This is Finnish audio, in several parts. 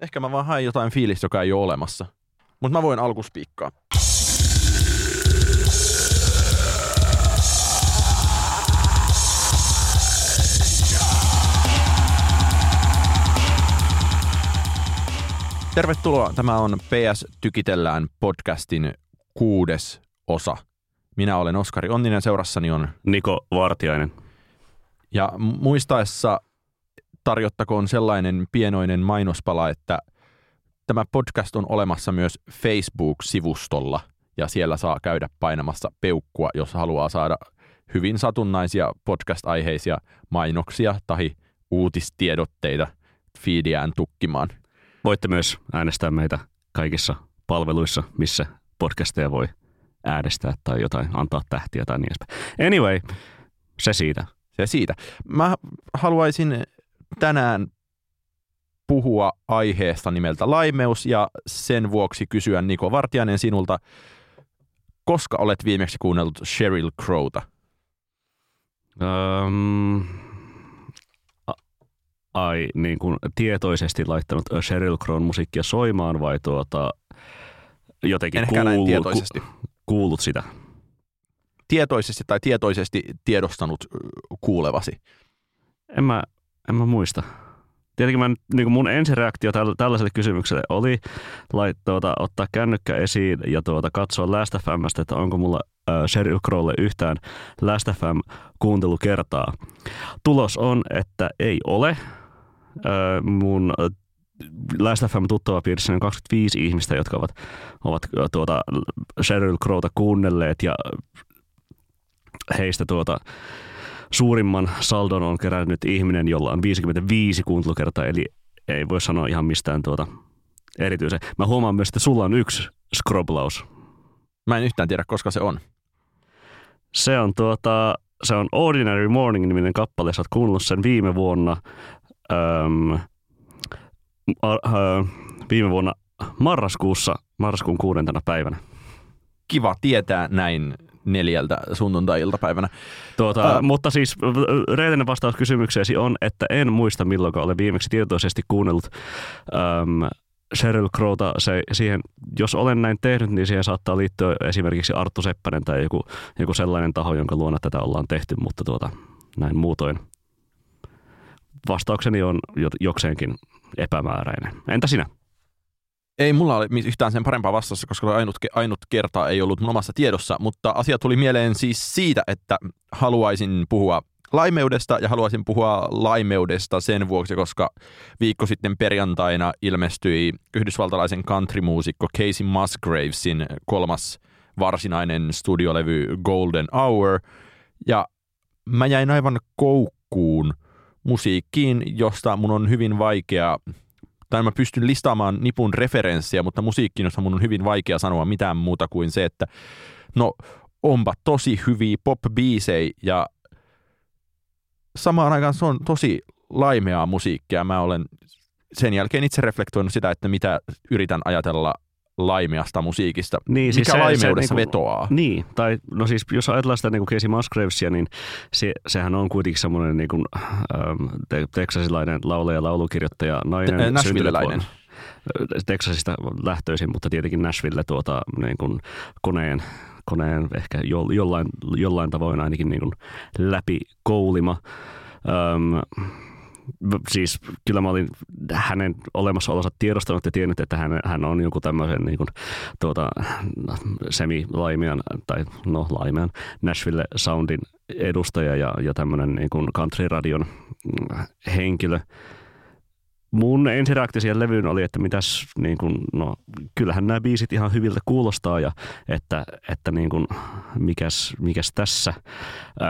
Ehkä mä vaan haen jotain fiilistä, joka ei ole olemassa. Mutta mä voin alkuspiikkaa. Tervetuloa. Tämä on PS Tykitellään podcastin kuudes osa. Minä olen Oskari Onninen, seurassani on Niko Vartiainen. Ja muistaessa tarjottakoon sellainen pienoinen mainospala, että tämä podcast on olemassa myös Facebook-sivustolla ja siellä saa käydä painamassa peukkua, jos haluaa saada hyvin satunnaisia podcast-aiheisia mainoksia tai uutistiedotteita feediään tukkimaan. Voitte myös äänestää meitä kaikissa palveluissa, missä podcasteja voi äänestää tai jotain, antaa tähtiä tai niin edespäin. Anyway, se siitä. Se siitä. Mä haluaisin tänään puhua aiheesta nimeltä laimeus ja sen vuoksi kysyä Niko Vartiainen sinulta, koska olet viimeksi kuunnellut Sheryl Crowta? Um, ai, niin kuin tietoisesti laittanut Sheryl Crown musiikkia soimaan vai tuota, jotenkin kuullut, tietoisesti. kuullut sitä? Tietoisesti tai tietoisesti tiedostanut kuulevasi. En mä, en mä muista. Tietenkin mä, niin kuin mun ensireaktio täl, tällaiselle kysymykselle oli lait, tuota, ottaa kännykkä esiin ja tuota, katsoa Last FMstä, että onko mulla äh, Sheryl Crowlle yhtään Last FM kuuntelukertaa. Tulos on, että ei ole. Äh, mun äh, Last FM tuttava piirissä on 25 ihmistä, jotka ovat, ovat äh, tuota, Sheryl Crowta kuunnelleet ja heistä tuota, suurimman saldon on kerännyt ihminen, jolla on 55 kuuntelukertaa, eli ei voi sanoa ihan mistään tuota erityisen. Mä huomaan myös, että sulla on yksi scroblaus. Mä en yhtään tiedä, koska se on. Se on, tuota, se on Ordinary Morning-niminen kappale. Sä oot kuunnellut sen viime vuonna, äm, a, ä, viime vuonna marraskuussa, marraskuun kuudentena päivänä. Kiva tietää näin neljältä sunnuntai-iltapäivänä. Tuota, Ää. mutta siis reellinen vastaus kysymykseesi on, että en muista milloin olen viimeksi tietoisesti kuunnellut äm, Sheryl Crowta. Se, siihen, jos olen näin tehnyt, niin siihen saattaa liittyä esimerkiksi Arttu Seppänen tai joku, joku sellainen taho, jonka luona tätä ollaan tehty, mutta tuota, näin muutoin. Vastaukseni on jo- jokseenkin epämääräinen. Entä sinä? Ei mulla ole yhtään sen parempaa vastausta, koska ainut, ainut kerta ei ollut mun omassa tiedossa, mutta asia tuli mieleen siis siitä, että haluaisin puhua laimeudesta ja haluaisin puhua laimeudesta sen vuoksi, koska viikko sitten perjantaina ilmestyi yhdysvaltalaisen countrymuusikko Casey Musgravesin kolmas varsinainen studiolevy Golden Hour. Ja mä jäin aivan koukkuun musiikkiin, josta mun on hyvin vaikea tai mä pystyn listaamaan nipun referenssiä, mutta musiikkiin, josta mun on hyvin vaikea sanoa mitään muuta kuin se, että no onpa tosi hyviä pop-biisejä ja samaan aikaan se on tosi laimeaa musiikkia. Mä olen sen jälkeen itse reflektoinut sitä, että mitä yritän ajatella laimeasta musiikista. Niin, siis Mikä se- laimeudessa se niinku- vetoaa? Niin, tai no siis jos ajatellaan sitä niin kuin Casey Musgravesia, niin se, sehän on kuitenkin semmoinen niin kuin, ähm, te, teksasilainen laulaja, laulukirjoittaja, nainen. Te- Nashvilleläinen. syntynyt- Teksasista lähtöisin, mutta tietenkin Nashville tuota, niin kuin koneen, koneen ehkä jo, jollain, jollain tavoin ainakin niin kuin läpi koulima. Öm, siis kyllä mä olin hänen olemassaolonsa tiedostanut ja tiennyt, että hän, hän on joku tämmöisen niin kuin, tuota, semi-laimean tai no laimean Nashville Soundin edustaja ja, ja tämmöinen niin country-radion mm, henkilö. Mun ensireaktio siihen levyyn oli, että mitäs, niin kuin, no kyllähän nämä biisit ihan hyviltä kuulostaa ja että, että niin kuin, mikäs, mikäs tässä ää,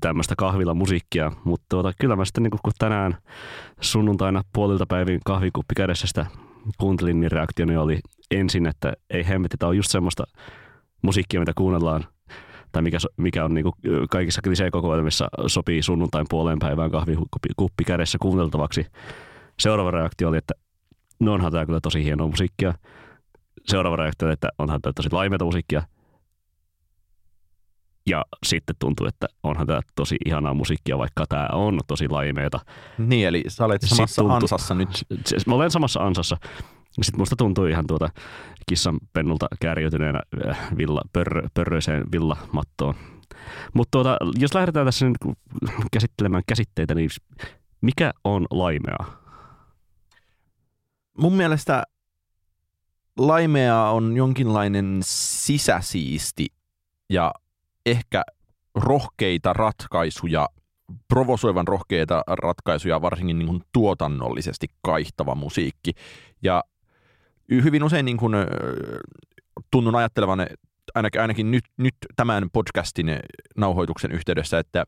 tämmöistä kahvilla musiikkia, mutta tuota, kyllä mä sitten niin kuin, kun tänään sunnuntaina puolilta päivin kahvikuppi kädessä sitä kuuntelin, niin reaktioni oli ensin, että ei hemmetti, tämä on just semmoista musiikkia, mitä kuunnellaan tai mikä, mikä on niinku kaikissa klisee-kokoelmissa sopii sunnuntain puoleen päivään kahvikuppi kuppi kädessä kuunneltavaksi. Seuraava reaktio oli, että no onhan tämä kyllä tosi hienoa musiikkia. Seuraava reaktio oli, että onhan tämä tosi laimeita musiikkia. Ja sitten tuntuu, että onhan tämä tosi ihanaa musiikkia, vaikka tämä on tosi laimeeta. Niin, eli sä olet samassa tuntuu, ansassa nyt. Siis mä olen samassa ansassa. Sitten musta tuntuu ihan tuota kissan pennulta kärjytyneenä äh, villa, pör, pörröiseen villamattoon. Mutta tuota, jos lähdetään tässä nyt käsittelemään käsitteitä, niin mikä on laimea? Mun mielestä laimea on jonkinlainen sisäsiisti ja ehkä rohkeita ratkaisuja, provosoivan rohkeita ratkaisuja, varsinkin niin kuin tuotannollisesti kaihtava musiikki. Ja hyvin usein niin kuin, tunnun ajattelevan, ainakin, ainakin nyt, nyt tämän podcastin nauhoituksen yhteydessä, että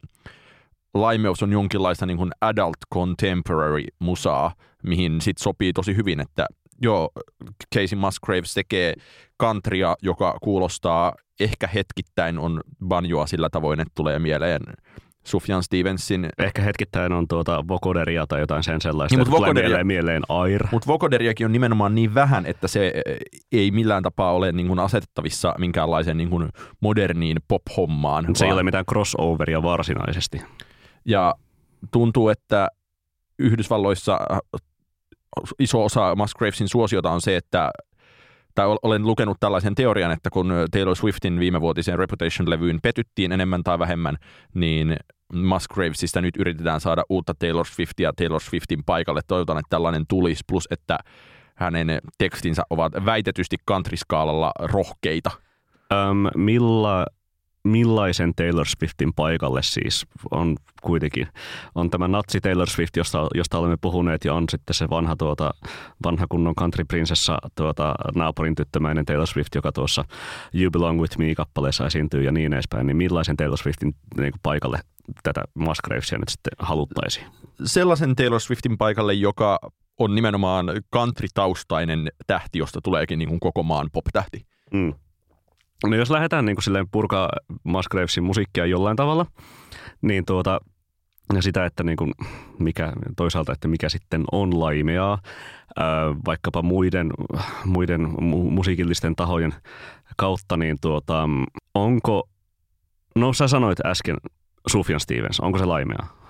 laimeus on jonkinlaista niin kuin adult contemporary musaa, mihin sit sopii tosi hyvin, että joo, Casey Musgraves tekee kantria, joka kuulostaa ehkä hetkittäin on banjoa sillä tavoin, että tulee mieleen Sufjan Stevensin. Ehkä hetkittäin on tuota vokoderia tai jotain sen sellaista, niin, mutta vokoderia, mieleen, mieleen Air. Mutta vokoderiakin on nimenomaan niin vähän, että se ei millään tapaa ole niin kuin asetettavissa minkäänlaiseen niin kuin moderniin pop-hommaan. Se vaan... ei ole mitään crossoveria varsinaisesti. Ja tuntuu, että Yhdysvalloissa äh, iso osa Musgravesin suosiota on se, että tai olen lukenut tällaisen teorian, että kun Taylor Swiftin viimevuotiseen Reputation-levyyn petyttiin enemmän tai vähemmän, niin Musgravesista nyt yritetään saada uutta Taylor Swiftia Taylor Swiftin paikalle. Toivotan, että tällainen tulisi, plus että hänen tekstinsä ovat väitetysti countryskaalalla rohkeita. Öm, milla, millaisen Taylor Swiftin paikalle siis on kuitenkin. On tämä natsi Taylor Swift, josta, josta olemme puhuneet, ja on sitten se vanha, tuota, vanha kunnon country prinsessa tuota, naapurin tyttömäinen Taylor Swift, joka tuossa You Belong With Me-kappaleessa esiintyy ja niin edespäin. Niin millaisen Taylor Swiftin niin kuin paikalle tätä Musgravesia nyt sitten haluttaisiin? Sellaisen Taylor Swiftin paikalle, joka on nimenomaan country-taustainen tähti, josta tuleekin niin kuin koko maan pop-tähti. Mm. No jos lähdetään niin kuin silleen purkaa Musgravesin musiikkia jollain tavalla, niin tuota, ja sitä, että niin kuin mikä, toisaalta, että mikä sitten on laimeaa, vaikkapa muiden, muiden mu- musiikillisten tahojen kautta, niin tuota, onko, no sä sanoit äsken Sufjan Stevens, onko se laimeaa?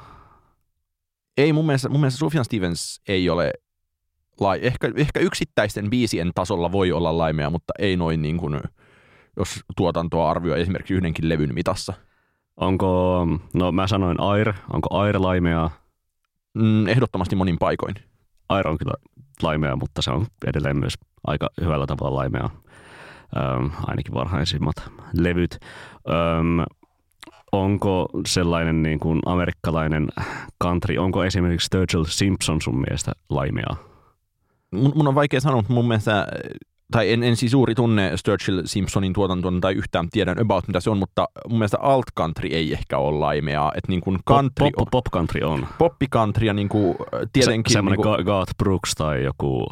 Ei, mun mielestä, mun mielestä Sufjan Stevens ei ole lai, ehkä, ehkä yksittäisten biisien tasolla voi olla laimea, mutta ei noin niin kuin – jos tuotantoa arvioi esimerkiksi yhdenkin levyn mitassa. Onko, no mä sanoin Air, onko Air laimea? Mm, ehdottomasti monin paikoin. Air on kyllä laimea, mutta se on edelleen myös aika hyvällä tavalla laimea. Öm, ainakin varhaisimmat levyt. Öm, onko sellainen niin kuin amerikkalainen country, onko esimerkiksi Sturgill Simpson sun mielestä laimea? Mun, mun on vaikea sanoa, mutta mun mielestä tai en, en siis juuri tunne Sturgill Simpsonin tuotantoa tai yhtään tiedän about mitä se on, mutta mun mielestä alt country ei ehkä ole laimeaa. Että niin kuin country pop, pop, pop country on. Poppi country ja niin kuin tietenkin... Se, semmoinen niin kuin, Garth Brooks tai joku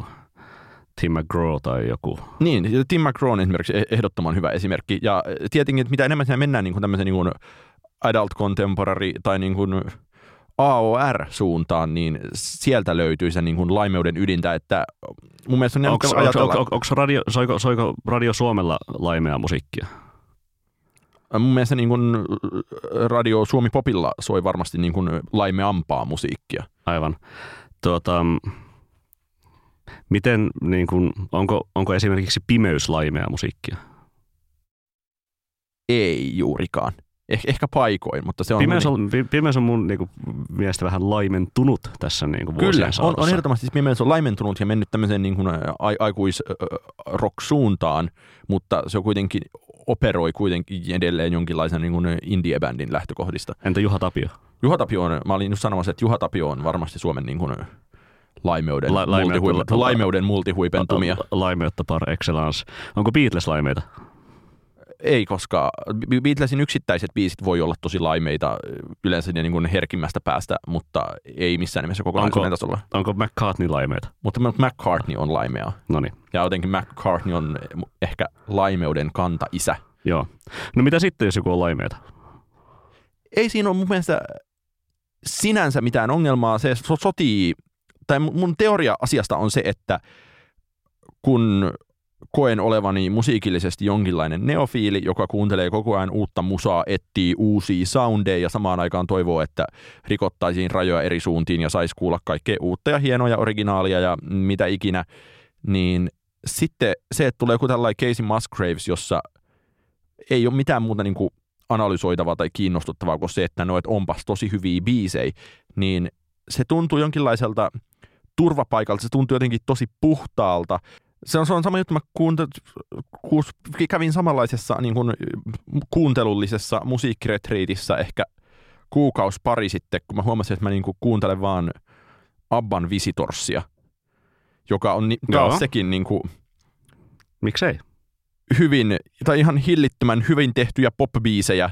Tim McGraw tai joku. Niin, Tim McGraw on esimerkiksi e- ehdottoman hyvä esimerkki. Ja tietenkin, että mitä enemmän mennään niin kuin tämmöisen niin kuin adult contemporary tai niin kuin AOR-suuntaan, niin sieltä löytyy se niin kuin laimeuden ydintä, että mun mielestä on onko, ajatella... onko, onko radio, soiko, soiko Radio Suomella laimea musiikkia? Mun mielestä niin kuin Radio Suomi Popilla soi varmasti niin kuin laimeampaa musiikkia. Aivan. Tuota, miten, niin kuin, onko, onko esimerkiksi pimeys laimea musiikkia? Ei juurikaan. Eh, ehkä paikoin, mutta se on... Pimeys on, niin, pimeys on mun niinku, mielestä vähän laimentunut tässä niinku, Kyllä, on, on ehdottomasti siis pimeys on laimentunut ja mennyt tämmöiseen niin a, aikuis-rock-suuntaan, mutta se on kuitenkin operoi kuitenkin edelleen jonkinlaisen niin indie-bändin lähtökohdista. Entä Juha Tapio? Juha Tapio on, mä olin just sanomassa, että Juha Tapio on varmasti Suomen niin kuin, laimeuden, La, multihuipentumia. laimeuden multihuipentumia. Laimeutta par excellence. Onko Beatles laimeita? Ei, koska Beatlesin yksittäiset biisit voi olla tosi laimeita yleensä niin kuin herkimmästä päästä, mutta ei missään nimessä kokonaisuuden onko, tasolla. Onko McCartney laimeita? Mutta McCartney on laimea. Noniin. Ja jotenkin McCartney on ehkä laimeuden kanta-isä. Joo. No mitä sitten, jos joku on laimeita? Ei siinä ole mun mielestä sinänsä mitään ongelmaa. Se sotii, tai mun teoria asiasta on se, että kun koen olevani musiikillisesti jonkinlainen neofiili, joka kuuntelee koko ajan uutta musaa, etsii uusia soundeja ja samaan aikaan toivoo, että rikottaisiin rajoja eri suuntiin ja saisi kuulla kaikkea uutta ja hienoa ja originaalia ja mitä ikinä, niin sitten se, että tulee joku tällainen Casey Musgraves, jossa ei ole mitään muuta niin kuin analysoitavaa tai kiinnostuttavaa kuin se, että no, et onpas tosi hyviä biisejä, niin se tuntuu jonkinlaiselta turvapaikalta, se tuntuu jotenkin tosi puhtaalta. Se on, se on sama juttu, mä kuuntel, kävin samanlaisessa niin kuin, kuuntelullisessa musiikkiretriitissä ehkä kuukaus pari sitten, kun mä huomasin, että mä niin kuin, kuuntelen vaan Abban Visitorsia, joka on ni, taas sekin niin kuin, Miksei? hyvin, tai ihan hillittömän hyvin tehtyjä popbiisejä,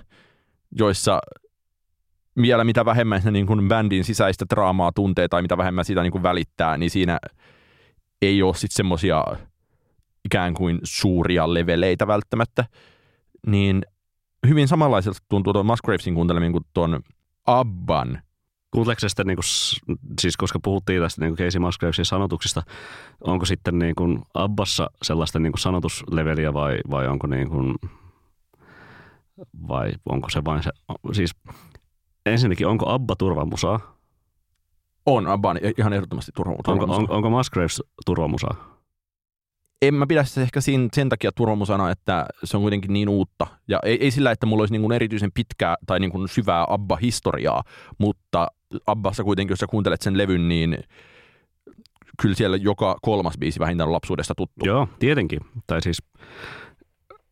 joissa vielä mitä vähemmän se niin kuin bändin sisäistä draamaa tuntee tai mitä vähemmän sitä niin kuin välittää, niin siinä ei ole sitten semmoisia ikään kuin suuria leveleitä välttämättä. Niin hyvin samanlaiselta tuntuu tuon Musgravesin kuunteleminen kuin tuon Abban. Kuunteleeko sitä, niin kuin, siis koska puhuttiin tästä niin Casey Musgravesin sanotuksista, onko sitten niin kuin Abbassa sellaista niin kuin sanotusleveliä vai, vai onko niin kuin, vai onko se vain se, siis ensinnäkin onko Abba turvamusaa? On, Abba on ihan ehdottomasti turvamusaa. Onko, on, onko Musgraves turvamusaa? En mä pidä sitä ehkä sen, sen takia turvamusana, että se on kuitenkin niin uutta. Ja ei, ei sillä, että mulla olisi niin kuin erityisen pitkää tai niin kuin syvää Abba-historiaa, mutta Abbassa kuitenkin, jos sä kuuntelet sen levyn, niin kyllä siellä joka kolmas biisi vähintään lapsuudesta tuttu. Joo, tietenkin. Tai siis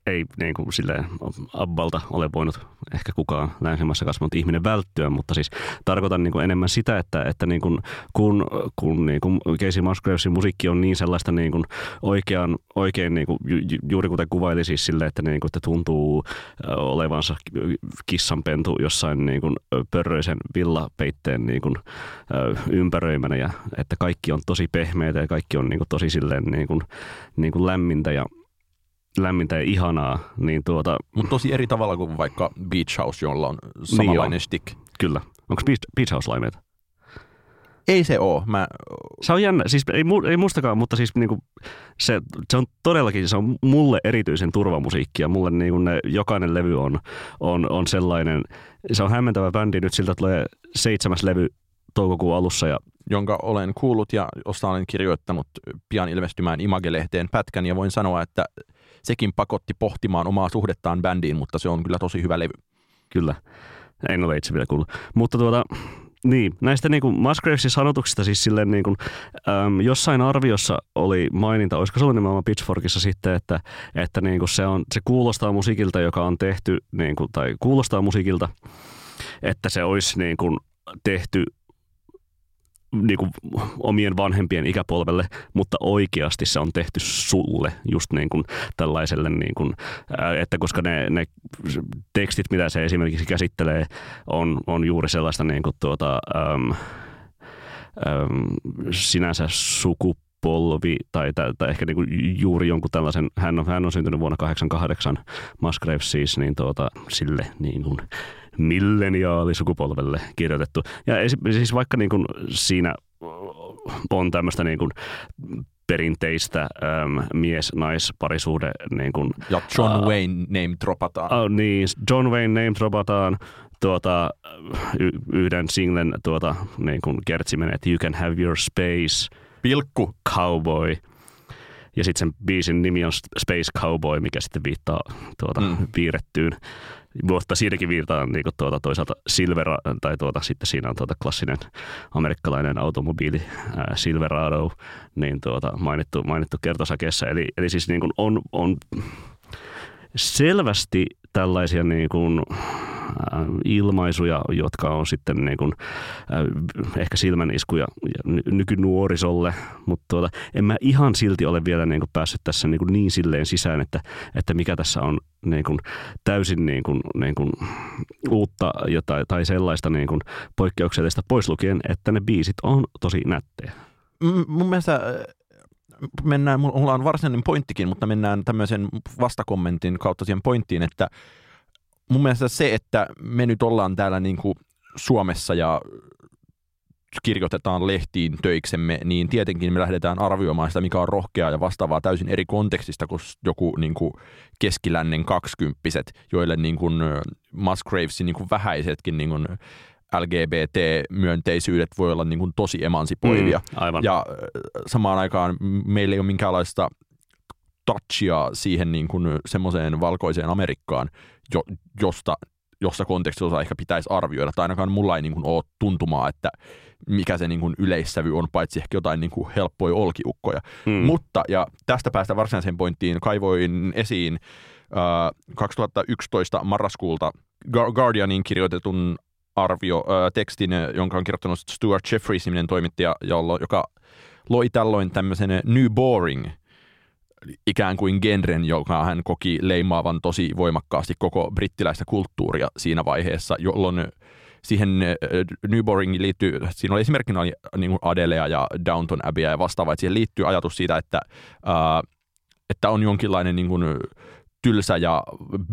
ei niin kuin silleen Abbalta ole voinut ehkä kukaan länsimässä kasvanut ihminen välttyä, mutta siis tarkoitan niin kuin enemmän sitä, että, että niin kuin, kun, kun niin kuin Casey Musgravesin musiikki on niin sellaista niin kuin oikean, oikein niin kuin, ju, juuri kuten kuvaili siis sille, että, niin kuin, että tuntuu olevansa kissanpentu jossain niin kuin pörröisen villapeitteen niin kuin, ympäröimänä ja että kaikki on tosi pehmeitä ja kaikki on niin kuin, tosi silleen niin kuin, niin kuin lämmintä ja lämmintä ja ihanaa. Niin tuota, Mutta tosi eri tavalla kuin vaikka Beach House, jolla on samanlainen niin stick. Kyllä. Onko Beach, Beach House laimeita? Ei se oo. Mä... Se on jännä, siis ei, ei mustakaan, mutta siis niinku, se, se on todellakin, se on mulle erityisen turvamusiikki ja mulle niinku ne, jokainen levy on, on, on sellainen, se on hämmentävä bändi, nyt siltä tulee seitsemäs levy toukokuun alussa. Ja... Jonka olen kuullut ja josta olen kirjoittanut pian ilmestymään Image-lehteen pätkän ja voin sanoa, että sekin pakotti pohtimaan omaa suhdettaan bändiin, mutta se on kyllä tosi hyvä levy. Kyllä, en ole itse vielä kuullut. Mutta tuota, niin, näistä niin Musgravesin sanotuksista siis silleen niin kuin, äm, jossain arviossa oli maininta, olisiko se ollut nimenomaan Pitchforkissa sitten, että, että niin kuin se, on, se kuulostaa musiikilta, joka on tehty, niin kuin, tai kuulostaa musiikilta, että se olisi niin kuin tehty niin kuin omien vanhempien ikäpolvelle, mutta oikeasti se on tehty sulle just niin kuin tällaiselle, niin kuin, että koska ne, ne tekstit, mitä se esimerkiksi käsittelee, on, on juuri sellaista niin kuin tuota, äm, äm, sinänsä sukupolvi tai, tai, tai ehkä niin kuin juuri jonkun tällaisen, hän on, hän on syntynyt vuonna 88, Musgraves siis, niin tuota, sille niin kuin milleniaalisukupolvelle kirjoitettu. Ja siis vaikka niin kuin siinä on tämmöistä niin kuin perinteistä ähm, mies-naisparisuhde. Niin kuin, ja John uh, Wayne name dropataan. Uh, niin, John Wayne name dropataan. Tuota, y- yhden singlen tuota, niin kuin kertsi menee, että You can have your space. Pilkku. Cowboy. Ja sitten sen biisin nimi on Space Cowboy, mikä sitten viittaa tuota, mm. piirrettyyn mutta siinäkin viitataan niin tuota, toisaalta Silvera, tai tuota, sitten siinä on tuota klassinen amerikkalainen automobiili ää, Silverado, niin tuota, mainittu, mainittu kertosakeessa. Eli, eli siis niin kuin on, on selvästi tällaisia niin kuin, ilmaisuja, jotka on sitten niin kuin, äh, ehkä silmäniskuja nykynuorisolle, mutta tuota, en mä ihan silti ole vielä niin kuin päässyt tässä niin, kuin niin silleen sisään, että, että mikä tässä on niin kuin täysin niin kuin, niin kuin uutta jotain, tai sellaista niin kuin poikkeuksellista pois lukien, että ne biisit on tosi nättejä. mun mielestä mennään, mulla on varsinainen pointtikin, mutta mennään tämmöisen vastakommentin kautta siihen pointtiin, että mun mielestä se, että me nyt ollaan täällä niin kuin Suomessa ja kirjoitetaan lehtiin töiksemme, niin tietenkin me lähdetään arvioimaan sitä, mikä on rohkeaa ja vastaavaa täysin eri kontekstista kuin joku niin kuin keskilännen kaksikymppiset, joille niin kuin Musgravesin niin kuin vähäisetkin niin kuin LGBT-myönteisyydet voi olla niin kuin tosi emansipoivia. Mm, aivan. Ja samaan aikaan meillä ei ole minkäänlaista touchia siihen niin kuin semmoiseen valkoiseen Amerikkaan, jo, josta, jossa kontekstissa ehkä pitäisi arvioida. Tai ainakaan mulla ei niin kuin ole tuntumaa, että mikä se niin kuin yleissävy on, paitsi ehkä jotain niin kuin helppoja olkiukkoja. Mm. Mutta, ja tästä päästä varsinaiseen pointtiin, kaivoin esiin äh, 2011 marraskuulta Guardianin kirjoitetun arvio, äh, tekstin, jonka on kirjoittanut Stuart Jeffries-niminen toimittaja, jollo, joka loi tällöin tämmöisen New Boring ikään kuin genren, joka hän koki leimaavan tosi voimakkaasti koko brittiläistä kulttuuria siinä vaiheessa, jolloin siihen New Boringiin liittyy, siinä oli esimerkkinä niin kuin Adelea ja Downton Abbeya ja vastaavaa, että siihen liittyy ajatus siitä, että, ää, että on jonkinlainen niin kuin tylsä ja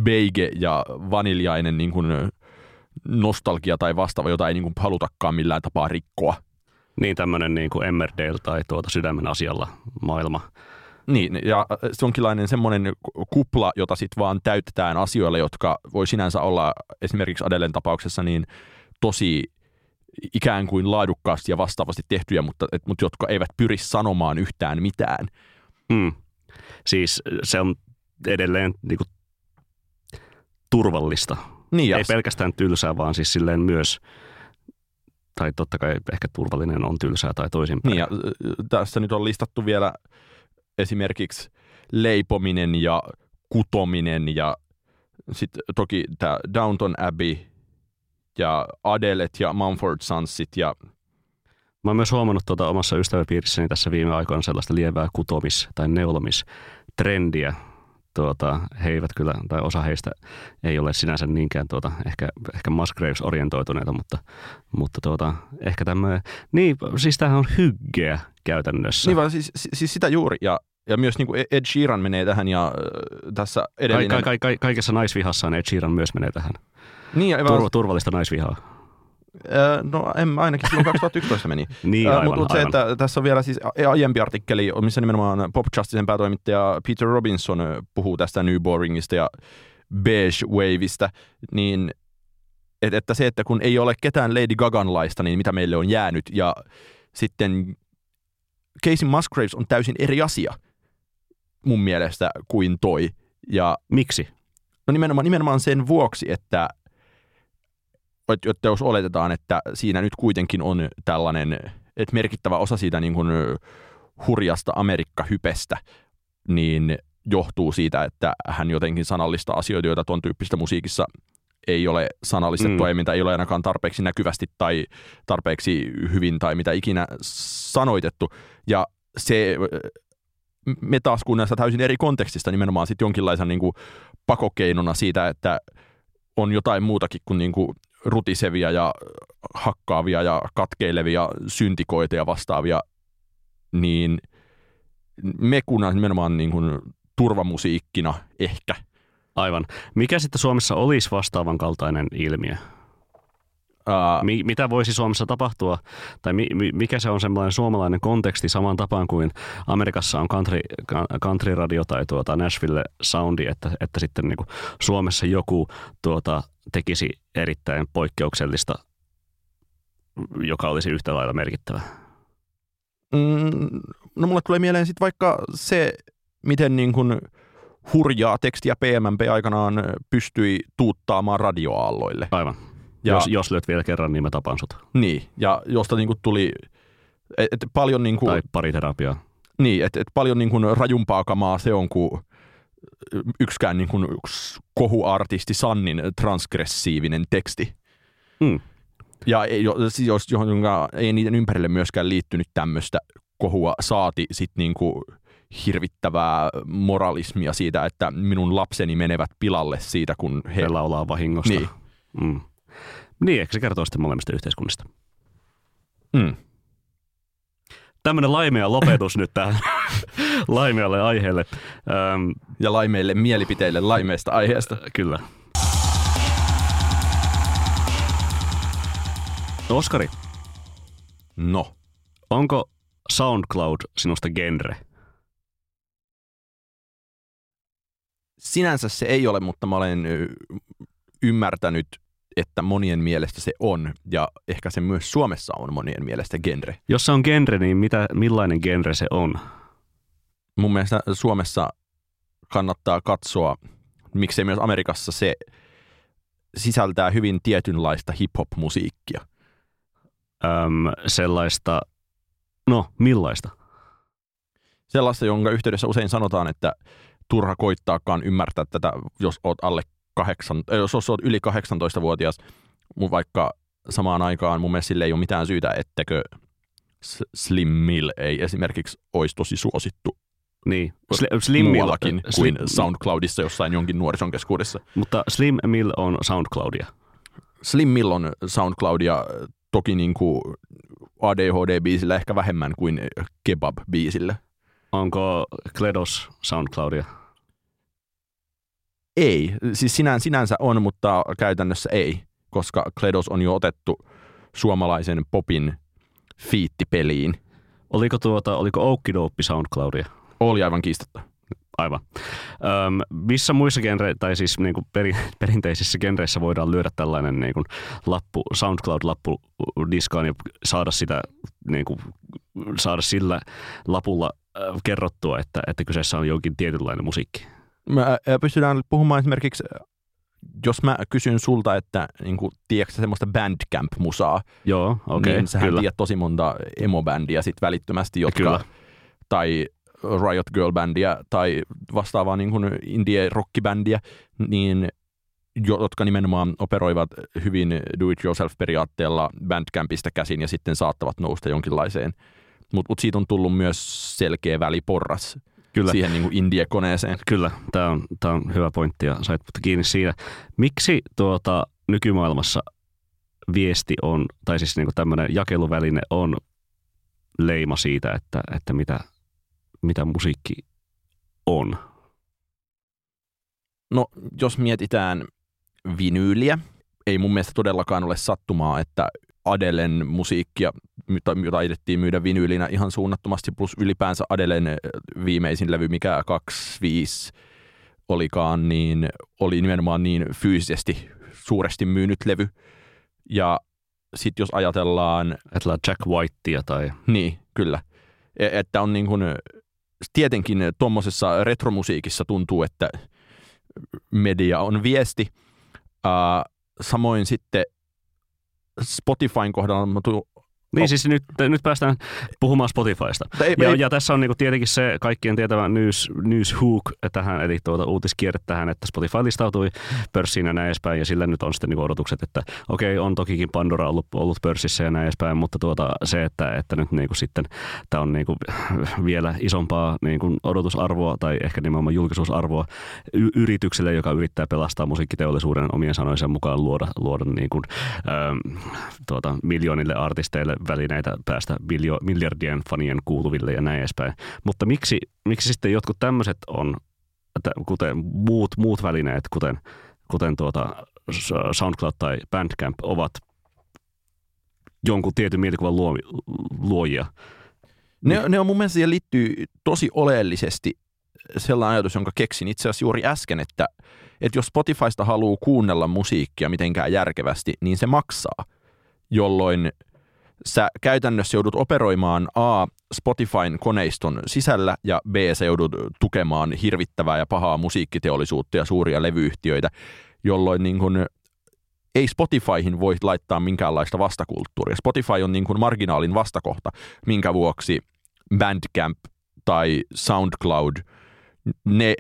beige ja vaniljainen niin kuin nostalgia tai vastaava, jota ei niin kuin halutakaan millään tapaa rikkoa. Niin tämmöinen niin kuin Emmerdale tai tuota sydämen asialla maailma. Niin, ja se onkinlainen semmoinen kupla, jota sitten vaan täytetään asioilla, jotka voi sinänsä olla esimerkiksi Adelen tapauksessa niin tosi ikään kuin laadukkaasti ja vastaavasti tehtyjä, mutta, et, mutta jotka eivät pyri sanomaan yhtään mitään. Mm. Siis se on edelleen niin kuin, turvallista. Niin, Ei pelkästään tylsää, vaan siis silleen myös tai totta kai ehkä turvallinen on tylsää tai toisinpäin. Niin ja tässä nyt on listattu vielä esimerkiksi leipominen ja kutominen ja sitten toki tämä Downton Abbey ja Adelet ja Mumford Sonsit ja Mä oon myös huomannut tuota omassa ystäväpiirissäni tässä viime aikoina sellaista lievää kutomis- tai neulomis-trendiä. Tuota, he eivät kyllä, tai osa heistä ei ole sinänsä niinkään tuota, ehkä, ehkä Musgraves-orientoituneita, mutta, mutta tuota, ehkä tämmöinen, niin siis tämähän on hyggeä käytännössä. Niin vaan siis, siis sitä juuri, ja, ja myös niin kuin Ed Sheeran menee tähän, ja tässä edellinen... Ka- ka- ka- kaikessa naisvihassaan Ed Sheeran myös menee tähän. Niin, ja Tur- turvallista naisvihaa. No en ainakin silloin 2011 meni. niin, aivan, Mutta mut se, aivan. että tässä on vielä siis aiempi artikkeli, missä nimenomaan Pop Justicen päätoimittaja Peter Robinson puhuu tästä New Boringista ja Beige Waveista, niin et, että se, että kun ei ole ketään Lady Gagan-laista, niin mitä meille on jäänyt, ja sitten Casey Musgraves on täysin eri asia mun mielestä kuin toi. Ja, Miksi? no nimenomaan, nimenomaan sen vuoksi, että että jos oletetaan, että siinä nyt kuitenkin on tällainen, että merkittävä osa siitä niin kuin hurjasta Amerikka-hypestä, niin johtuu siitä, että hän jotenkin sanallistaa asioita, joita tuon tyyppistä musiikissa ei ole sanallistettua, mm. ei ole ainakaan tarpeeksi näkyvästi tai tarpeeksi hyvin tai mitä ikinä sanoitettu. Ja se me taas kun näistä täysin eri kontekstista nimenomaan sitten jonkinlaisen niin kuin pakokeinona siitä, että on jotain muutakin kuin, niin kuin rutisevia ja hakkaavia ja katkeilevia syntikoita ja vastaavia, niin me kunnan nimenomaan niin kuin turvamusiikkina ehkä. Aivan. Mikä sitten Suomessa olisi vastaavan kaltainen ilmiö? Uh, Mi- mitä voisi Suomessa tapahtua, tai mi- mi- mikä se on semmoinen suomalainen konteksti saman tapaan kuin Amerikassa on country, country radio tai tuota Nashville soundi, että, että sitten niin Suomessa joku tuota, tekisi erittäin poikkeuksellista, joka olisi yhtä lailla merkittävä. Mm, no mulle tulee mieleen sitten vaikka se, miten niin kuin hurjaa tekstiä PMMP aikanaan pystyi tuuttaamaan radioaalloille. Aivan. Ja, jos, jos löt vielä kerran, niin mä tapan sut. Niin, ja josta niin kuin tuli et, et paljon niin kuin, Tai pariterapiaa. Niin, että et paljon niin kuin rajumpaa kamaa se on kuin yksikään niin kuin yksi kohuartisti Sannin transgressiivinen teksti. Mm. Ja ei, jos, johon ei niiden ympärille myöskään liittynyt tämmöistä kohua saati sit niin kuin hirvittävää moralismia siitä, että minun lapseni menevät pilalle siitä, kun he... He laulaa vahingosta. Niin. Mm. Niin, ehkä se kertoo sitten molemmista yhteiskunnista. Mm. Tämmöinen laimea lopetus nyt tähän laimealle aiheelle. Öm, Ja laimeille mielipiteille laimeista aiheesta. kyllä. Oskari, No, Onko SoundCloud sinusta genre? Sinänsä se ei ole, mutta mä olen ymmärtänyt, että monien mielestä se on, ja ehkä se myös Suomessa on monien mielestä genre. Jos se on genre, niin mitä, millainen genre se on? Mun mielestä Suomessa kannattaa katsoa, miksei myös Amerikassa se sisältää hyvin tietynlaista hip-hop-musiikkia. Öm, sellaista, no millaista? Sellaista, jonka yhteydessä usein sanotaan, että turha koittaakaan ymmärtää tätä, jos oot alle kahdeksan, äh, jos oot yli 18-vuotias, mun vaikka samaan aikaan mun mielestä sille ei ole mitään syytä, ettekö Slim Mill ei esimerkiksi olisi tosi suosittu Niin, Sli- Slim Mill, muuallakin kuin Slim, SoundCloudissa jossain jonkin nuorison keskuudessa. Mutta Slim Mill on SoundCloudia. Slim Mill on SoundCloudia toki niin kuin ADHD-biisillä ehkä vähemmän kuin Kebab-biisillä. Onko Kledos SoundCloudia? Ei, siis sinään, sinänsä on, mutta käytännössä ei, koska Kledos on jo otettu suomalaisen popin fiittipeliin. Oliko, tuota, oliko Oukkidooppi SoundCloudia? Oli aivan kiistatta. Aivan. Öm, missä muissa genre, tai siis niin kuin peri, perinteisissä genreissä voidaan lyödä tällainen niin kuin lappu, SoundCloud-lappu diskaan ja saada sitä niin kuin, saada sillä lapulla kerrottua, että, että kyseessä on jonkin tietynlainen musiikki. Mä ä, pystytään puhumaan esimerkiksi, jos mä kysyn sulta, että niin kuin, tiedätkö semmoista Bandcamp-musaa, Joo, okei, niin sähän kyllä. tiedät tosi monta emo-bändiä sit välittömästi, jotka, Kyllä. tai Riot Girl-bändiä tai vastaavaa niin kuin indie-rockibändiä, niin jo- jotka nimenomaan operoivat hyvin do-it-yourself-periaatteella Bandcampista käsin ja sitten saattavat nousta jonkinlaiseen. Mutta mut siitä on tullut myös selkeä väliporras Kyllä. siihen niin kuin indie-koneeseen. Kyllä, tämä on, on hyvä pointti ja sait kiinni siinä. Miksi tuota, nykymaailmassa viesti on, tai siis niin tämmöinen jakeluväline on leima siitä, että, että mitä, mitä musiikki on? No, jos mietitään vinyyliä, ei mun mielestä todellakaan ole sattumaa, että Adelen musiikkia, jota- aidettiin myydä vinyylinä ihan suunnattomasti, plus ylipäänsä Adelen eh, viimeisin levy, mikä 25 olikaan, niin oli nimenomaan niin fyysisesti suuresti myynyt levy. Ja sitten jos ajatellaan Ajatellaan Jack Whitea tai niin, kyllä. E- Että on niin kuin, tietenkin tuommoisessa retromusiikissa tuntuu, että media on viesti. Samoin sitten Spotifyn kohdalla Niin Oh. siis nyt, nyt päästään puhumaan Spotifysta. Ei, Ja, ei, ja tässä on niinku tietenkin se kaikkien tietävä news, news hook tähän, eli tuota uutiskierre tähän, että Spotify listautui pörssiin ja näin edespäin, ja sillä nyt on sitten niinku odotukset, että okei, on tokikin Pandora ollut, ollut pörssissä ja näin edespäin, mutta tuota, se, että, että nyt niinku sitten tämä on niinku vielä isompaa niinku odotusarvoa tai ehkä nimenomaan julkisuusarvoa y- yritykselle, joka yrittää pelastaa musiikkiteollisuuden omien sanojensa mukaan luoda, luoda niinku, ähm, tuota, miljoonille artisteille välineitä päästä miljardien fanien kuuluville ja näin edespäin. Mutta miksi, miksi sitten jotkut tämmöiset on, kuten muut, muut välineet, kuten, kuten tuota SoundCloud tai Bandcamp, ovat jonkun tietyn mielikuvan luo, luojia? ne, ne on mun mielestä siihen liittyy tosi oleellisesti sellainen ajatus, jonka keksin itse asiassa juuri äsken, että, että jos Spotifysta haluaa kuunnella musiikkia mitenkään järkevästi, niin se maksaa, jolloin sä käytännössä joudut operoimaan A, Spotifyn koneiston sisällä ja B, sä joudut tukemaan hirvittävää ja pahaa musiikkiteollisuutta ja suuria levyyhtiöitä, jolloin niin kun, ei Spotifyhin voi laittaa minkäänlaista vastakulttuuria. Spotify on niin kuin marginaalin vastakohta, minkä vuoksi Bandcamp tai SoundCloud, ne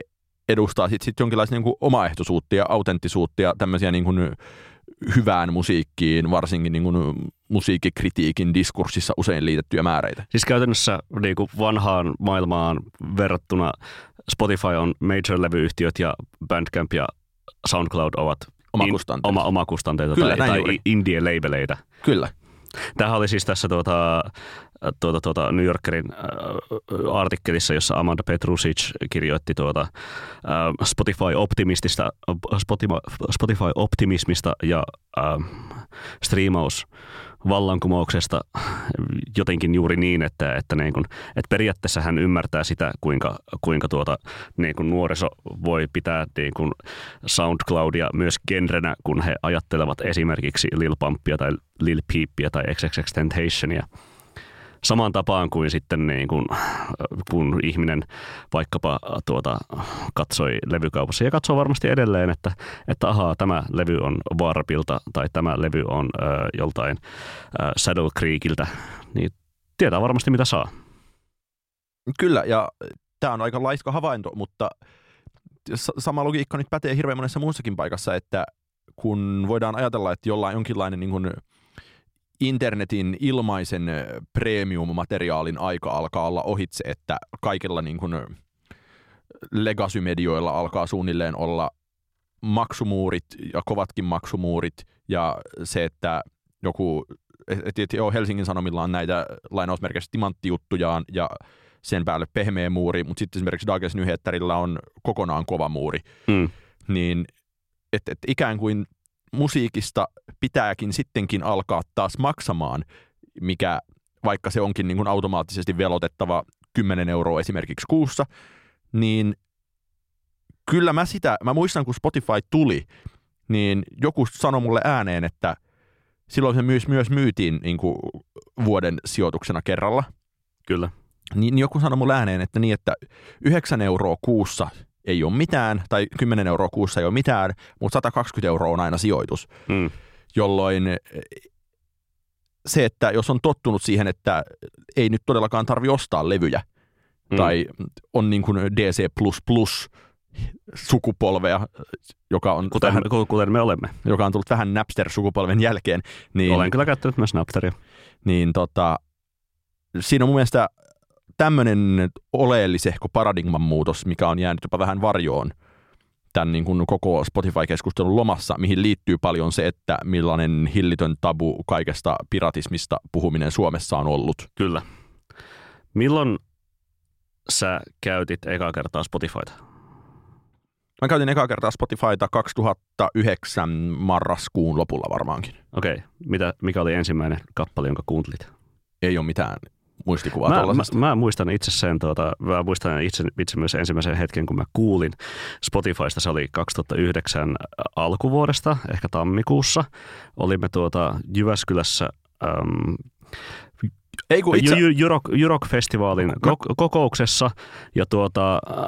edustaa sitten sit jonkinlaista niin kuin omaehtoisuutta ja autenttisuutta ja tämmöisiä niin hyvään musiikkiin, varsinkin niin kuin musiikkikritiikin diskurssissa usein liitettyjä määreitä. Siis käytännössä niin kuin vanhaan maailmaan verrattuna Spotify on major-levyyhtiöt ja Bandcamp ja SoundCloud ovat Omakustanteita. oma, omakustanteita Kyllä, tai, tai juuri. indie-labeleitä. Kyllä. Tämähän oli siis tässä tuota, tuota, tuota New Yorkerin äh, artikkelissa, jossa Amanda Petrusic kirjoitti tuota, äh, Spotify optimistista, Spotify, Spotify optimismista ja äh, striimaus vallankumouksesta jotenkin juuri niin, että, että, niin kuin, että periaatteessa hän ymmärtää sitä, kuinka, kuinka tuota, niin kuin nuoriso voi pitää niin kuin SoundCloudia myös genrenä, kun he ajattelevat esimerkiksi Lil Pumpia tai Lil Peepia tai XXXTentationia – samaan tapaan kuin sitten niin kuin, kun ihminen vaikkapa tuota, katsoi levykaupassa ja katsoo varmasti edelleen, että, että ahaa, tämä levy on Warpilta tai tämä levy on ö, joltain ö, Saddle Creekiltä, niin tietää varmasti mitä saa. Kyllä, ja tämä on aika laiska havainto, mutta sama logiikka nyt pätee hirveän monessa muussakin paikassa, että kun voidaan ajatella, että jollain jonkinlainen niin kuin internetin ilmaisen premium-materiaalin aika alkaa olla ohitse, että kaikilla niin kuin legacy-medioilla alkaa suunnilleen olla maksumuurit ja kovatkin maksumuurit ja se, että joku, että et, joo, Helsingin Sanomilla on näitä lainausmerkeissä timanttijuttuja ja sen päälle pehmeä muuri, mutta sitten esimerkiksi Dagens Nyheterillä on kokonaan kova muuri, mm. niin että et ikään kuin musiikista pitääkin sittenkin alkaa taas maksamaan, mikä vaikka se onkin niin kuin automaattisesti velotettava 10 euroa esimerkiksi kuussa, niin kyllä mä sitä, mä muistan kun Spotify tuli, niin joku sanoi mulle ääneen, että silloin se myös, myös myytiin niin kuin vuoden sijoituksena kerralla. Kyllä. Niin joku sanoi mulle ääneen, että niin, että 9 euroa kuussa ei ole mitään, tai 10 euroa kuussa ei ole mitään, mutta 120 euroa on aina sijoitus. Mm. Jolloin eh, se, että jos on tottunut siihen, että ei nyt todellakaan tarvi ostaa levyjä, mm. tai on niin kuin DC++ sukupolvea, joka on kuten, vähän, kuten me olemme. Joka on tullut vähän Napster-sukupolven jälkeen. Niin, Olen kyllä käyttänyt myös Napsteria. Niin tota, siinä on mun mielestä tämmöinen oleellisehko paradigman muutos, mikä on jäänyt jopa vähän varjoon tämän niin kuin koko Spotify-keskustelun lomassa, mihin liittyy paljon se, että millainen hillitön tabu kaikesta piratismista puhuminen Suomessa on ollut. Kyllä. Milloin sä käytit ekaa kertaa Spotifyta? Mä käytin ekaa kertaa Spotifyta 2009 marraskuun lopulla varmaankin. Okei. Okay. Mitä, mikä oli ensimmäinen kappale, jonka kuuntelit? Ei ole mitään muistikuvaa mä, mä, mä, muistan itse sen, tuota, mä muistan itse, itse myös ensimmäisen hetken, kun mä kuulin Spotifysta, se oli 2009 alkuvuodesta, ehkä tammikuussa. Olimme tuota Jyväskylässä äm, ei kun itse... Jurok-festivaalin no. kokouksessa ja tuota, äh,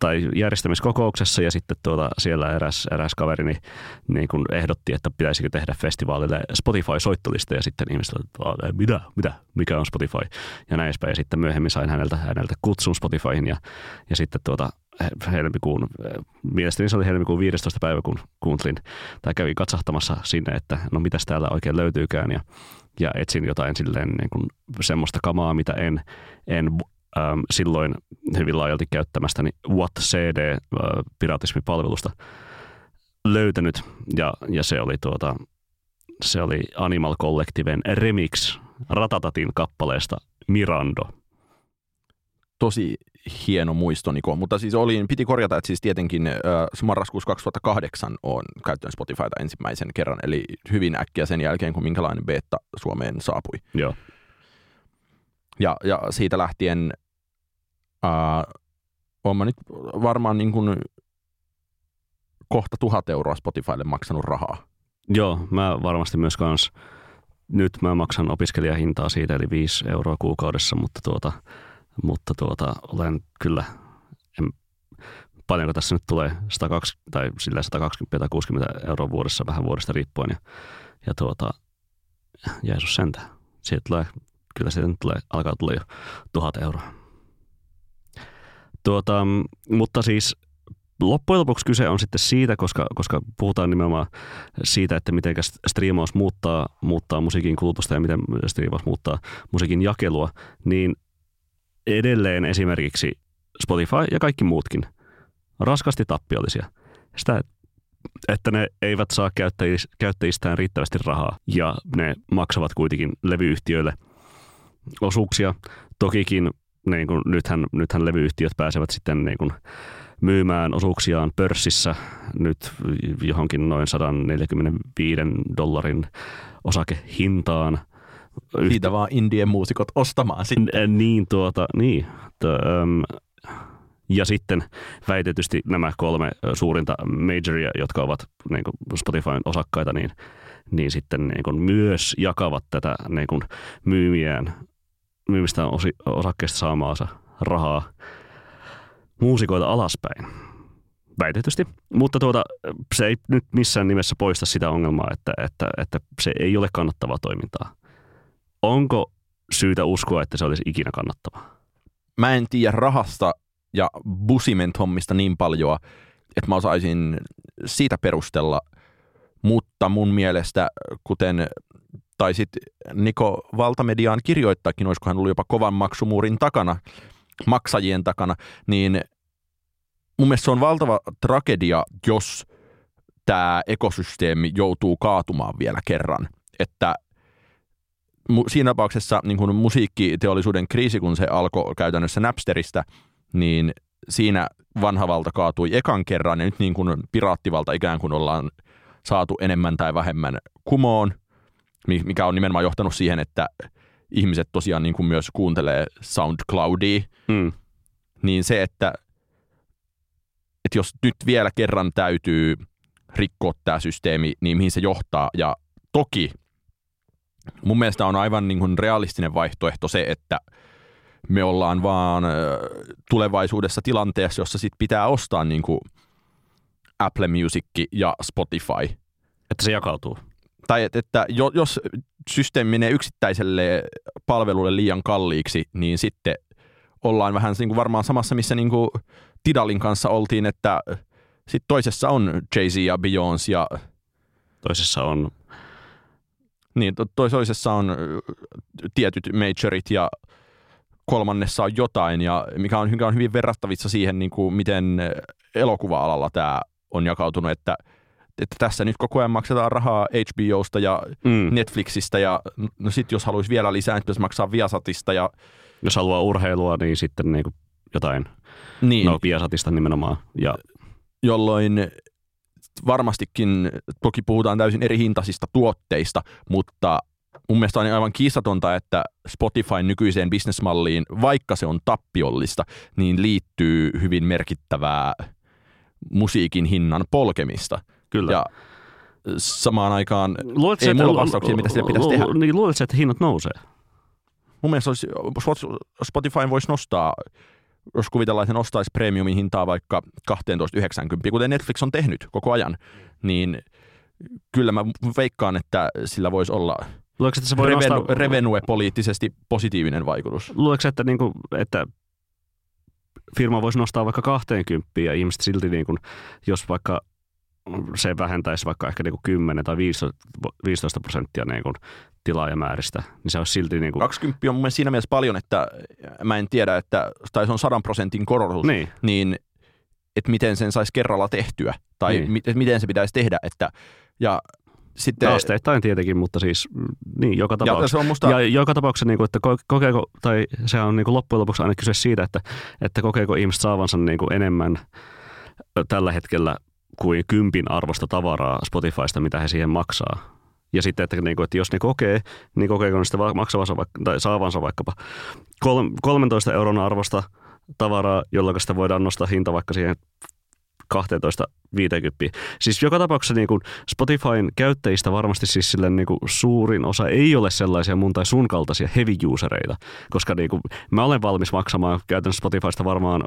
tai järjestämiskokouksessa ja sitten tuota, siellä eräs, eräs kaveri niin, niin kun ehdotti, että pitäisikö tehdä festivaalille Spotify-soittolista ja sitten ihmiset olivat, mitä, mitä, mikä on Spotify? Ja näin Ja sitten myöhemmin sain häneltä, häneltä kutsun Spotifyhin ja, ja sitten tuota, helmikuun, mielestäni se oli helmikuun 15. päivä, kun kuuntelin tai kävin katsahtamassa sinne, että no mitäs täällä oikein löytyykään ja ja etsin jotain silleen niin kuin semmoista kamaa, mitä en, en ähm, silloin hyvin laajalti käyttämästäni What CD-piratismipalvelusta äh, löytänyt. Ja, ja se oli tuota, se oli Animal Collectiven remix Ratatatin kappaleesta Mirando tosi hieno muisto, Niko. Mutta siis oli, piti korjata, että siis tietenkin äh, marraskuussa 2008 on käyttänyt Spotifyta ensimmäisen kerran, eli hyvin äkkiä sen jälkeen, kun minkälainen beta Suomeen saapui. Joo. Ja, ja siitä lähtien äh, olen mä nyt varmaan niin kuin kohta tuhat euroa Spotifylle maksanut rahaa. Joo, mä varmasti myös kans. Nyt mä maksan opiskelijahintaa siitä, eli 5 euroa kuukaudessa, mutta tuota, mutta tuota, olen kyllä, en, paljonko tässä nyt tulee, 120, tai sillä 120 tai 60 euroa vuodessa, vähän vuodesta riippuen. Ja, ja tuota, Jeesus sentä. Siitä tulee, kyllä siitä nyt tulee, alkaa tulla jo tuhat euroa. Tuota, mutta siis loppujen lopuksi kyse on sitten siitä, koska, koska puhutaan nimenomaan siitä, että miten striimaus muuttaa, muuttaa musiikin kulutusta ja miten striimaus muuttaa musiikin jakelua, niin edelleen esimerkiksi Spotify ja kaikki muutkin raskasti tappiollisia. Sitä, että ne eivät saa käyttäjistään riittävästi rahaa ja ne maksavat kuitenkin levyyhtiöille osuuksia. Tokikin niin kuin, nythän, nythän levyyhtiöt pääsevät sitten niin kuin, myymään osuuksiaan pörssissä nyt johonkin noin 145 dollarin osakehintaan. Siitä vaan indien muusikot ostamaan sitten. Niin, tuota, niin. Ja sitten väitetysti nämä kolme suurinta majoria, jotka ovat niin kuin Spotifyn osakkaita, niin, niin sitten niin kuin myös jakavat tätä niin kuin myymiään, myymistä osi, osakkeista saamaansa rahaa muusikoita alaspäin. Väitetysti. Mutta tuota, se ei nyt missään nimessä poista sitä ongelmaa, että, että, että se ei ole kannattavaa toimintaa. Onko syytä uskoa, että se olisi ikinä kannattavaa? Mä en tiedä rahasta ja Busiment-hommista niin paljon, että mä osaisin siitä perustella, mutta mun mielestä, kuten taisit Niko Valtamediaan kirjoittaakin, olisiko hän ollut jopa kovan maksumuurin takana, maksajien takana, niin mun mielestä se on valtava tragedia, jos tämä ekosysteemi joutuu kaatumaan vielä kerran. Että siinä tapauksessa niin kuin musiikkiteollisuuden kriisi, kun se alkoi käytännössä Napsterista, niin siinä vanha valta kaatui ekan kerran ja nyt niin kuin piraattivalta ikään kuin ollaan saatu enemmän tai vähemmän kumoon, mikä on nimenomaan johtanut siihen, että ihmiset tosiaan niin kuin myös kuuntelee SoundCloudia, mm. niin se, että, että jos nyt vielä kerran täytyy rikkoa tämä systeemi, niin mihin se johtaa. Ja toki mun mielestä on aivan niin kuin realistinen vaihtoehto se, että me ollaan vaan tulevaisuudessa tilanteessa, jossa sit pitää ostaa niin kuin Apple Music ja Spotify. Että se jakautuu. Tai että, että jos systeemi menee yksittäiselle palvelulle liian kalliiksi, niin sitten ollaan vähän niin kuin varmaan samassa, missä niin kuin Tidalin kanssa oltiin, että sitten toisessa on Jay-Z ja Beyoncé ja toisessa on niin, to- toisessa on tietyt majorit ja kolmannessa on jotain, ja mikä on, mikä on hyvin verrattavissa siihen, niin kuin miten elokuva-alalla tämä on jakautunut, että, että tässä nyt koko ajan maksetaan rahaa HBOsta ja mm. Netflixistä, ja no sit jos haluaisi vielä lisää, niin pitäisi maksaa Viasatista. Ja... Jos haluaa urheilua, niin sitten niin kuin jotain. Niin. No Viasatista nimenomaan. Ja... Jolloin varmastikin, toki puhutaan täysin eri hintaisista tuotteista, mutta mun mielestä on aivan kiistatonta, että Spotifyn nykyiseen bisnesmalliin, vaikka se on tappiollista, niin liittyy hyvin merkittävää musiikin hinnan polkemista. Kyllä. Ja samaan aikaan luuletko, ei mulla vastauksia, mitä sille pitäisi tehdä. Niin luuletko, että hinnat nousee? Mun mielestä olisi, Spotify voisi nostaa, jos kuvitellaan, että se nostaisi premiumin hintaa vaikka 12,90, kuten Netflix on tehnyt koko ajan, niin kyllä mä veikkaan, että sillä voisi olla – Luuletko, että se voi Revenu, nostaa... revenue-poliittisesti positiivinen vaikutus? Luuletko, että, niin kuin, että firma voisi nostaa vaikka 20 ja ihmiset silti, niin kuin, jos vaikka se vähentäisi vaikka ehkä niin kuin 10 tai 15 prosenttia niin kuin tilaajamääristä, niin se olisi silti... Niin kuin... 20 on mun siinä mielessä paljon, että mä en tiedä, että tai se on 100 prosentin korotus, niin, niin että miten sen saisi kerralla tehtyä tai niin. miten se pitäisi tehdä, että ja sitten, Asteittain tietenkin, mutta siis niin, joka tapauksessa. Ja, se musta... ja joka tapauksessa, niin kuin, että kokeeko, tai se on niin kuin loppujen lopuksi aina kyse siitä, että, että kokeeko ihmiset saavansa niin kuin enemmän tällä hetkellä kuin kympin arvosta tavaraa Spotifysta, mitä he siihen maksaa. Ja sitten, että, niin kuin, että jos ne kokee, niin kokeeko ne sitten maksavansa vaikka, tai saavansa vaikkapa 13 euron arvosta tavaraa, jolloin sitä voidaan nostaa hinta vaikka siihen 12 50. Siis joka tapauksessa niin kuin Spotifyn käyttäjistä varmasti siis sille niin kuin suurin osa ei ole sellaisia mun tai sun kaltaisia heavy usereita, koska niin kuin mä olen valmis maksamaan käytännössä Spotifysta varmaan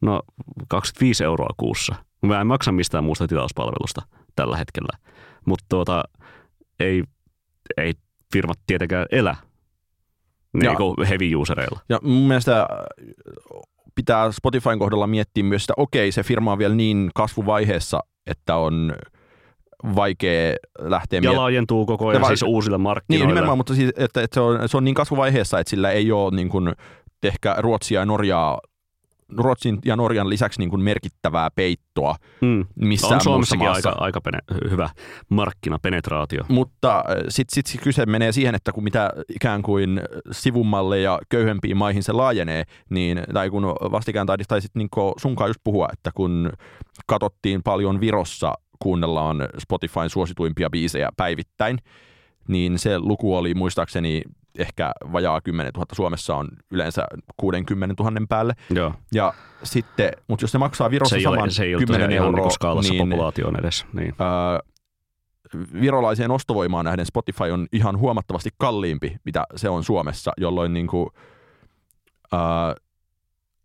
no 25 euroa kuussa. Mä en maksa mistään muusta tilauspalvelusta tällä hetkellä, mutta tuota, ei, ei firmat tietenkään elä niin kuin heavy usereilla. Ja mun mielestä pitää Spotifyn kohdalla miettiä myös sitä, okei, se firma on vielä niin kasvuvaiheessa, että on vaikea lähteä... Ja miet- laajentuu koko ajan va- siis uusille markkinoille. Niin, nimenomaan, mutta siis, että, että se, on, se on niin kasvuvaiheessa, että sillä ei ole niin kuin, ehkä Ruotsia ja Norjaa Ruotsin ja Norjan lisäksi niin kuin merkittävää peittoa Mm. missään On Suomessakin aika, aika pene, hyvä markkinapenetraatio. Mutta sitten sit, sit kyse menee siihen, että kun mitä ikään kuin sivummalle ja köyhempiin maihin se laajenee, niin, tai kun vastikään taisit niin sunkaan just puhua, että kun katsottiin paljon Virossa, kuunnellaan Spotifyn suosituimpia biisejä päivittäin, niin se luku oli muistaakseni ehkä vajaa 10 000. Suomessa on yleensä 60 000 päälle. Joo. Ja sitten, mutta jos se maksaa Virossa Se ei, saman ole, se ei ole 10 tosiaan ihan euroa, niin skaalassa niin populaatioon edes. Niin. ää, virolaiseen ostovoimaan nähden Spotify on ihan huomattavasti kalliimpi, mitä se on Suomessa, jolloin niin kuin,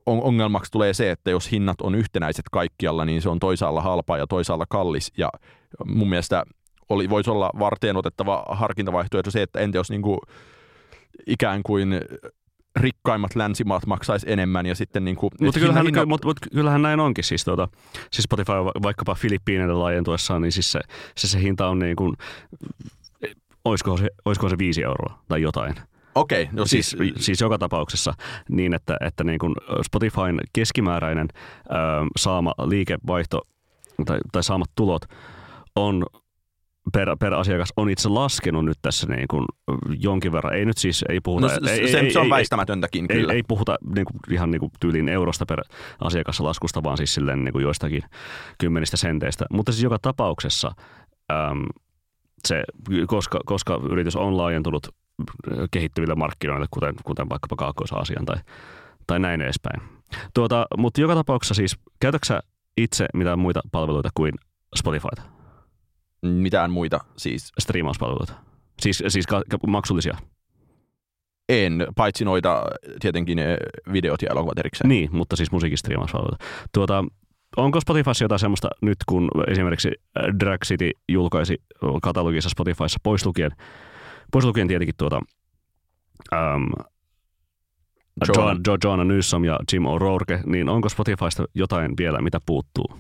on- ongelmaksi tulee se, että jos hinnat on yhtenäiset kaikkialla, niin se on toisaalla halpa ja toisaalla kallis. Ja mun mielestä oli, voisi olla varteen otettava harkintavaihtoehto se, että entä jos niin kuin, ikään kuin rikkaimmat länsimaat maksaisi enemmän ja sitten niin kuin, Mutta kyllähän, hinna- mutta, mutta kyllähän näin onkin. Siis, tuota, siis Spotify va- vaikkapa Filippiineille laajentuessaan, niin siis se, se, se hinta on niin kuin, olisiko se, olisiko se viisi euroa tai jotain. Okei, no siis, Siis, siis joka tapauksessa niin, että, että niin kuin Spotifyn keskimääräinen ö, saama liikevaihto tai, tai saamat tulot on per, per asiakas on itse laskenut nyt tässä niin kuin jonkin verran. Ei nyt siis, ei puhuta... no, se, ei, se, ei, se on ei, väistämätöntäkin ei, kyllä. ei puhuta niin kuin, ihan niin kuin tyyliin eurosta per asiakaslaskusta, vaan siis silleen niin kuin joistakin kymmenistä senteistä. Mutta siis joka tapauksessa äm, se, koska, koska yritys on laajentunut kehittyville markkinoille, kuten, kuten vaikkapa Kaakkois-Aasian tai, tai näin edespäin. Tuota, mutta joka tapauksessa siis, käytätkö itse mitään muita palveluita kuin Spotifyta, Mitään muita siis striimauspalveluita? Siis, siis ka- ka- maksullisia? en, paitsi noita tietenkin eh, videot ja elokuvat erikseen. Niin, mutta siis musiikin striimauspalveluita. Tuota, onko Spotifyssa jotain semmoista nyt, kun esimerkiksi Drag City julkaisi katalogissa Spotifyssa pois lukien, pois lukien tietenkin tuota, äm, Joanna. Jo- Jo- Joanna Newsom ja Jim O'Rourke, niin onko Spotifysta jotain vielä, mitä puuttuu?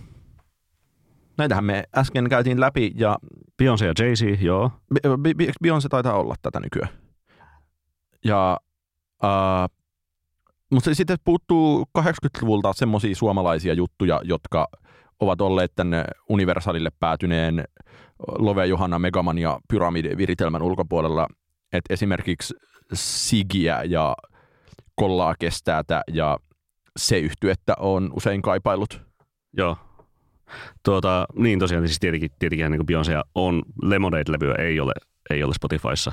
Näitähän me äsken käytiin läpi ja Beyoncé ja Jay-Z, joo. Bi- Beyoncé taitaa olla tätä nykyään. Ja, äh, mutta sitten puuttuu 80-luvulta semmoisia suomalaisia juttuja, jotka ovat olleet tänne Universalille päätyneen Love Johanna Megaman ja Pyramid-viritelmän ulkopuolella. Et esimerkiksi Sigiä ja Kollaa kestäätä ja se yhtyettä on usein kaipailut. Joo. Tuota, niin tosiaan, siis tietenkin, tietenkin niin Beyoncé on Lemonade-levyä ei ole, ei ole Spotifyssa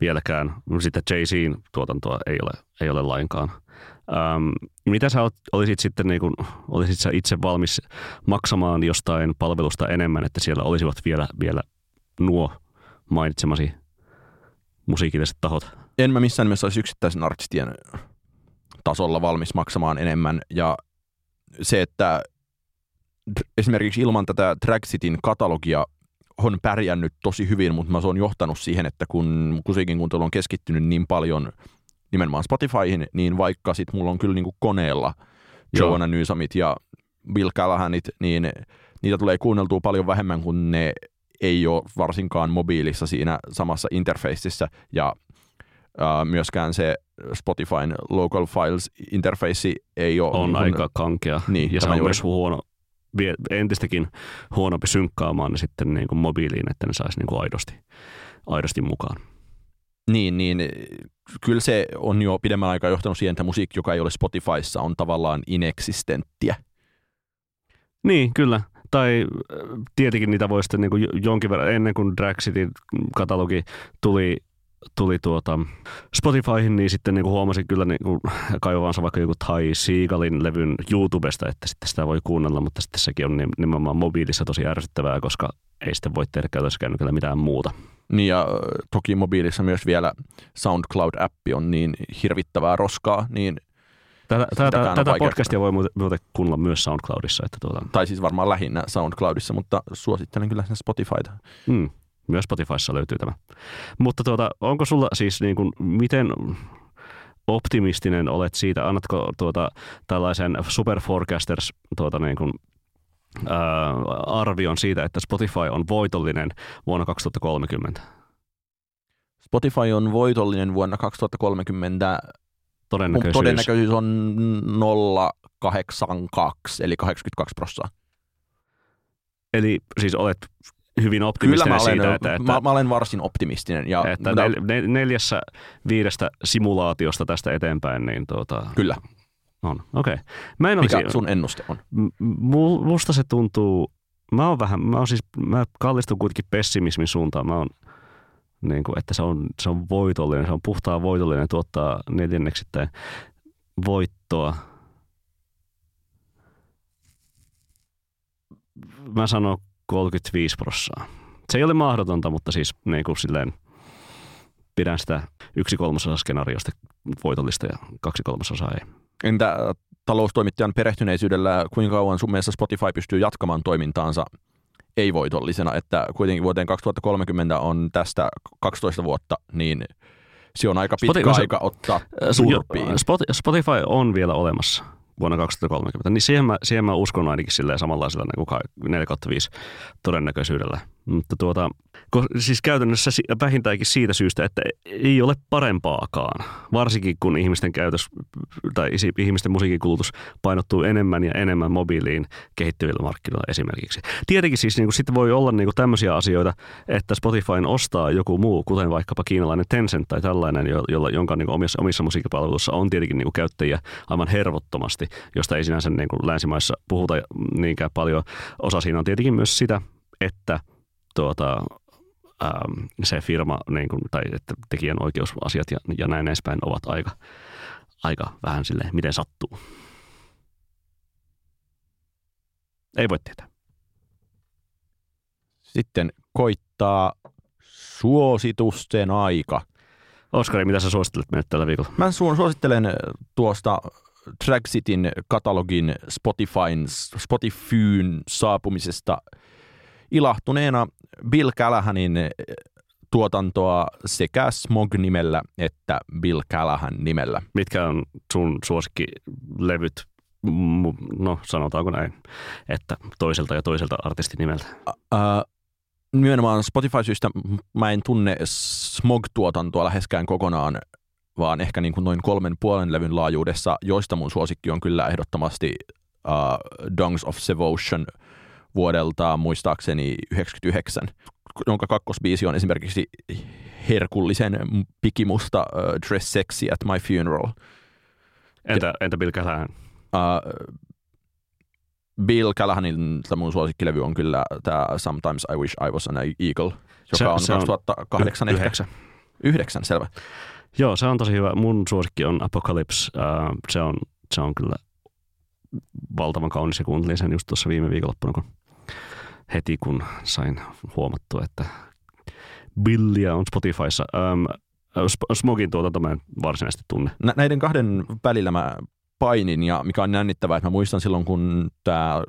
vieläkään. Sitten Jay-Zin tuotantoa ei ole, ei ole lainkaan. Ähm, mitä sä olisit sitten niin kuin, olisit sä itse valmis maksamaan jostain palvelusta enemmän, että siellä olisivat vielä, vielä nuo mainitsemasi musiikilliset tahot? en mä missään nimessä olisi yksittäisen artistien tasolla valmis maksamaan enemmän. Ja se, että esimerkiksi ilman tätä Drag Cityn katalogia on pärjännyt tosi hyvin, mutta mä se on johtanut siihen, että kun musiikin kuuntelu on keskittynyt niin paljon nimenomaan Spotifyhin, niin vaikka sit mulla on kyllä niinku koneella Joo. Joanna Newsomit ja Bill Callahanit, niin niitä tulee kuunneltua paljon vähemmän, kun ne ei ole varsinkaan mobiilissa siinä samassa interfaceissa ja ää, myöskään se Spotifyn Local Files interface ei ole On niin kuin- aika kankea. Niin, ja se on juuri. myös huono, vie- entistäkin huonompi synkkaamaan ne sitten niin kuin mobiiliin, että ne saisi niin kuin aidosti, aidosti mukaan. Niin, niin kyllä se on jo pidemmän aikaa johtanut siihen, että musiikki, joka ei ole Spotifyssa, on tavallaan ineksistenttiä. Niin, kyllä. Tai äh, tietenkin niitä voi sitten niin kuin jonkin verran, ennen kuin Drag katalogi tuli, tuli tuota Spotifyhin, niin sitten niin kuin huomasin kyllä niin kuin kaivavansa vaikka joku Tai Seagalin levyn YouTubesta, että sitten sitä voi kuunnella, mutta sitten sekin on nim- nimenomaan mobiilissa tosi ärsyttävää, koska ei sitten voi tehdä käytössä kännykällä mitään muuta. Niin ja toki mobiilissa myös vielä SoundCloud-appi on niin hirvittävää roskaa, niin, Tätä, tätä, tätä podcastia voi muuten, muuten kuunnella myös SoundCloudissa. Että tuota, tai siis varmaan lähinnä SoundCloudissa, mutta suosittelen kyllä sen Spotifyta. mm, myös Spotifyssa löytyy tämä. Mutta tuota, onko sulla siis niin kuin, miten optimistinen olet siitä? Annatko tuota, tällaisen Super Forecasters tuota, niin kuin, ää, arvion siitä, että Spotify on voitollinen vuonna 2030? Spotify on voitollinen vuonna 2030. Mun Todennäköisyys. todennäköisyys on 82, eli 82 prosenttia. Eli siis olet hyvin optimistinen Kyllä mä olen, siitä, että, että, mä, mä olen varsin optimistinen. Ja, että mutta, nel, nel, neljässä viidestä simulaatiosta tästä eteenpäin, niin tuota, kyllä. on. Okei. Okay. Mä en Mikä olisi, sun ennuste on? M- mu- musta se tuntuu, mä oon vähän, mä oon siis, mä kallistun kuitenkin pessimismin suuntaan. Mä oon, niin kuin, että se on, se on voitollinen, se on puhtaa voitollinen, tuottaa neljänneksittäin voittoa. Mä sanon 35 prossaa. Se ei ole mahdotonta, mutta siis niin kuin silleen pidän sitä yksi kolmasosa skenaariosta voitollista ja kaksi kolmasosaa ei. Entä taloustoimittajan perehtyneisyydellä, kuinka kauan sun mielestä Spotify pystyy jatkamaan toimintaansa ei-voitollisena, että kuitenkin vuoteen 2030 on tästä 12 vuotta, niin se on aika pitkä Spotify- aika ottaa Äh, turpiin. Spot- Spotify on vielä olemassa vuonna 2030, niin siihen mä, siihen mä uskon ainakin samanlaisella niin kuin 4 5 todennäköisyydellä. Mutta tuota, siis käytännössä vähintäänkin siitä syystä, että ei ole parempaakaan, varsinkin kun ihmisten käytös tai ihmisten musiikkikulutus painottuu enemmän ja enemmän mobiiliin kehittyvillä markkinoilla esimerkiksi. Tietenkin siis niin kuin, sitten voi olla niin kuin tämmöisiä asioita, että Spotifyn ostaa joku muu, kuten vaikkapa kiinalainen Tencent tai tällainen, jo- jolla, jonka niin kuin omissa, omissa musiikkipalveluissa on tietenkin niin kuin käyttäjiä aivan hervottomasti, josta ei sinänsä niin kuin länsimaissa puhuta niinkään paljon. Osa siinä on tietenkin myös sitä, että tuota, ähm, se firma niin kuin, tai että tekijän oikeusasiat ja, ja näin edespäin ovat aika, aika vähän silleen, miten sattuu. Ei voi tietää. Sitten koittaa suositusten aika. Oskari, mitä sä suosittelet meille tällä viikolla? Mä su- suosittelen tuosta Trackcitin katalogin Spotifyn, Spotifyn saapumisesta ilahtuneena Bill Callahanin tuotantoa sekä Smog-nimellä että Bill Callahan nimellä. Mitkä on sun suosikkilevyt? No, sanotaanko näin, että toiselta ja toiselta artistinimeltä. Äh, nimenomaan Spotify-syystä mä en tunne Smog-tuotantoa läheskään kokonaan, vaan ehkä niin kuin noin kolmen puolen levyn laajuudessa, joista mun suosikki on kyllä ehdottomasti uh, Dongs of Devotion vuodelta muistaakseni 99, jonka kakkosbiisi on esimerkiksi herkullisen pikimusta uh, Dress Sexy at My Funeral. Entä, entä Bill Callahan? Uh, Bill Callahanin mun suosikkilevy on kyllä tämä Sometimes I Wish I Was an Eagle, joka Se- on se on 2008 ehkä. Yhdeksän. Yhdeksän, selvä. Joo, se on tosi hyvä. Mun suosikki on Apocalypse. Uh, se, on, se on kyllä valtavan kaunis ja kuuntelin sen just tuossa viime viikonloppuna, kun heti kun sain huomattua, että Billia on Spotifyssa. Um, Smogin tuotanto mä en varsinaisesti tunne. Nä- näiden kahden välillä mä painin ja mikä on jännittävää, että mä muistan silloin, kun tämä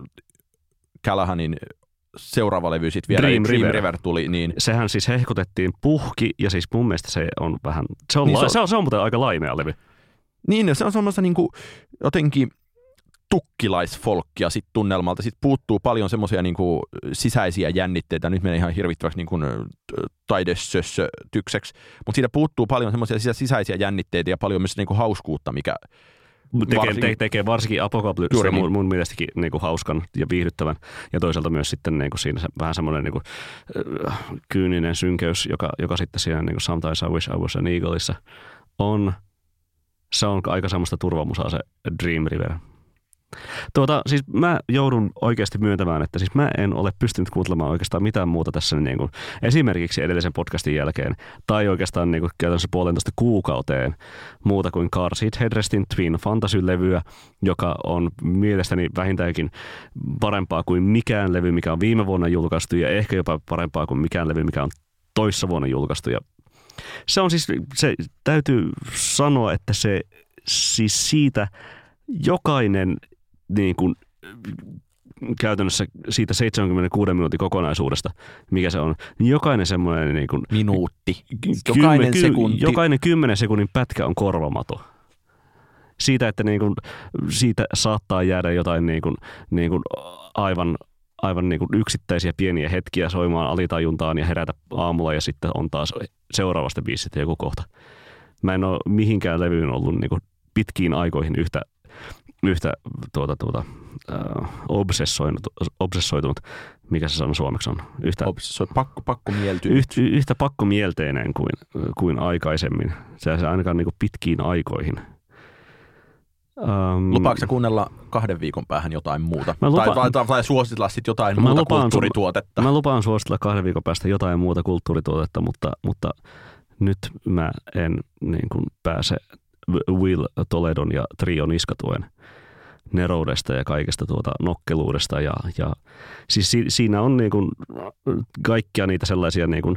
Callahanin seuraava levy sitten vielä Dream Dream, River. River tuli, niin Sehän siis hehkutettiin puhki ja siis mun mielestä se on vähän, se on, Niin niin se on, se on muuten aika laimea levy. Niin, se on semmoista niinku jotenkin tukkilaisfolkkia sit tunnelmalta. Sitten puuttuu paljon semmoisia niinku sisäisiä jännitteitä. Nyt menee ihan hirvittäväksi niinku taidesössötykseksi. Mutta siitä puuttuu paljon semmoisia sisä- sisäisiä jännitteitä ja paljon myös niinku hauskuutta, mikä Tekee, Varsinkin- te, tekee varsinkin Apocalypse niin. mun, mun mielestäkin niin kuin hauskan ja viihdyttävän. Ja toisaalta myös sitten niin kuin siinä se, vähän semmoinen niin kuin, äh, kyyninen synkeys, joka, joka sitten siinä niin kuin Sometimes I Wish I Was an Eagleissa on. Se on aika semmoista turvamusaa se Dream River. Tuota, siis mä joudun oikeasti myöntämään, että siis mä en ole pystynyt kuuntelemaan oikeastaan mitään muuta tässä niin kuin, esimerkiksi edellisen podcastin jälkeen tai oikeastaan niin kuin, käytännössä puolentoista kuukauteen muuta kuin Car Seat Headrestin Twin Fantasy-levyä, joka on mielestäni vähintäänkin parempaa kuin mikään levy, mikä on viime vuonna julkaistu ja ehkä jopa parempaa kuin mikään levy, mikä on toissa vuonna julkaistu. Ja se on siis, se täytyy sanoa, että se siis siitä jokainen niin kuin, käytännössä siitä 76 minuutin kokonaisuudesta, mikä se on, niin jokainen semmoinen niin kuin, minuutti. Kymmen- Jokainen ky- sekunti. Jokainen kymmenen sekunnin pätkä on korvamato. Siitä, että niin kuin, siitä saattaa jäädä jotain niin kuin, niin kuin aivan, aivan niin kuin yksittäisiä pieniä hetkiä soimaan alitajuntaan ja herätä aamulla ja sitten on taas seuraavasta biisistä joku kohta. Mä en ole mihinkään levyyn ollut niin kuin pitkiin aikoihin yhtä yhtä tuota, tuota, äh, obsessoinut, obsessoitunut, mikä se sana suomeksi on? Yhtä, Obsessoi, pakko, pakko mieltyy. yhtä, pakkomielteinen kuin, kuin aikaisemmin. Se, se ainakaan niin kuin pitkiin aikoihin. Um, Lupaatko sä kuunnella kahden viikon päähän jotain muuta? Mä lupaan- tai, tai, tai, tai suositella sitten jotain Mä muuta lupaan kulttuurituotetta? Mä lupaan suositella kahden viikon päästä jotain muuta kulttuurituotetta, mutta, mutta nyt mä en niin kuin pääse Will Toledon ja Trio Niskatuen neroudesta ja kaikesta tuota nokkeluudesta. Ja, ja siis si, siinä on niin kuin kaikkia niitä sellaisia niin kuin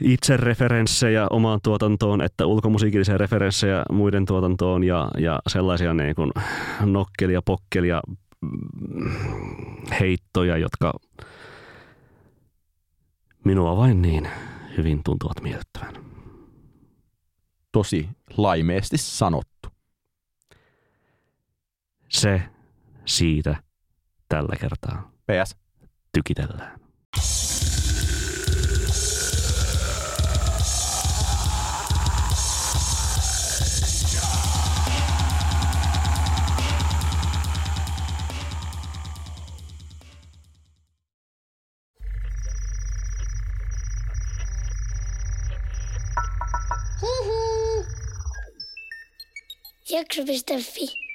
itsereferenssejä omaan tuotantoon, että ulkomusiikillisia referenssejä muiden tuotantoon ja, ja sellaisia niin kuin nokkelia, pokkelia, heittoja, jotka minua vain niin hyvin tuntuvat miellyttävän. Tosi laimeesti sanottu. Se siitä tällä kertaa PS. tykitellään. Jakso.fi